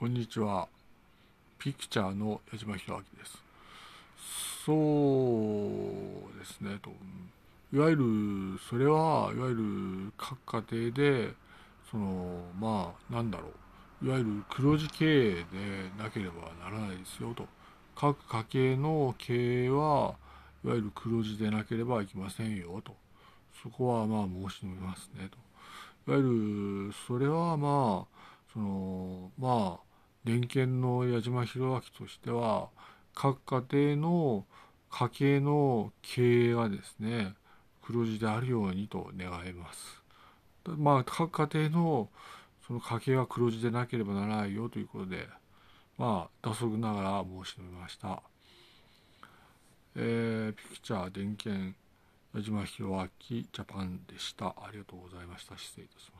こんにちは。ピクチャーの矢島弘明です。そうですね、と。いわゆる、それは、いわゆる各家庭で、その、まあ、なんだろう。いわゆる黒字経営でなければならないですよ、と。各家計の経営は、いわゆる黒字でなければいけませんよ、と。そこはまあ申し述べますね、と。いわゆる、それはまあ、その、まあ、連携の矢島弘明としては、各家庭の家計の経営がですね、黒字であるようにと願います。まあ、各家庭のその家計が黒字でなければならないよということで、まあ、打足ながら申し述べました。えー、ピクチャー電源矢島弘明ジャパンでした。ありがとうございました。失礼いたします。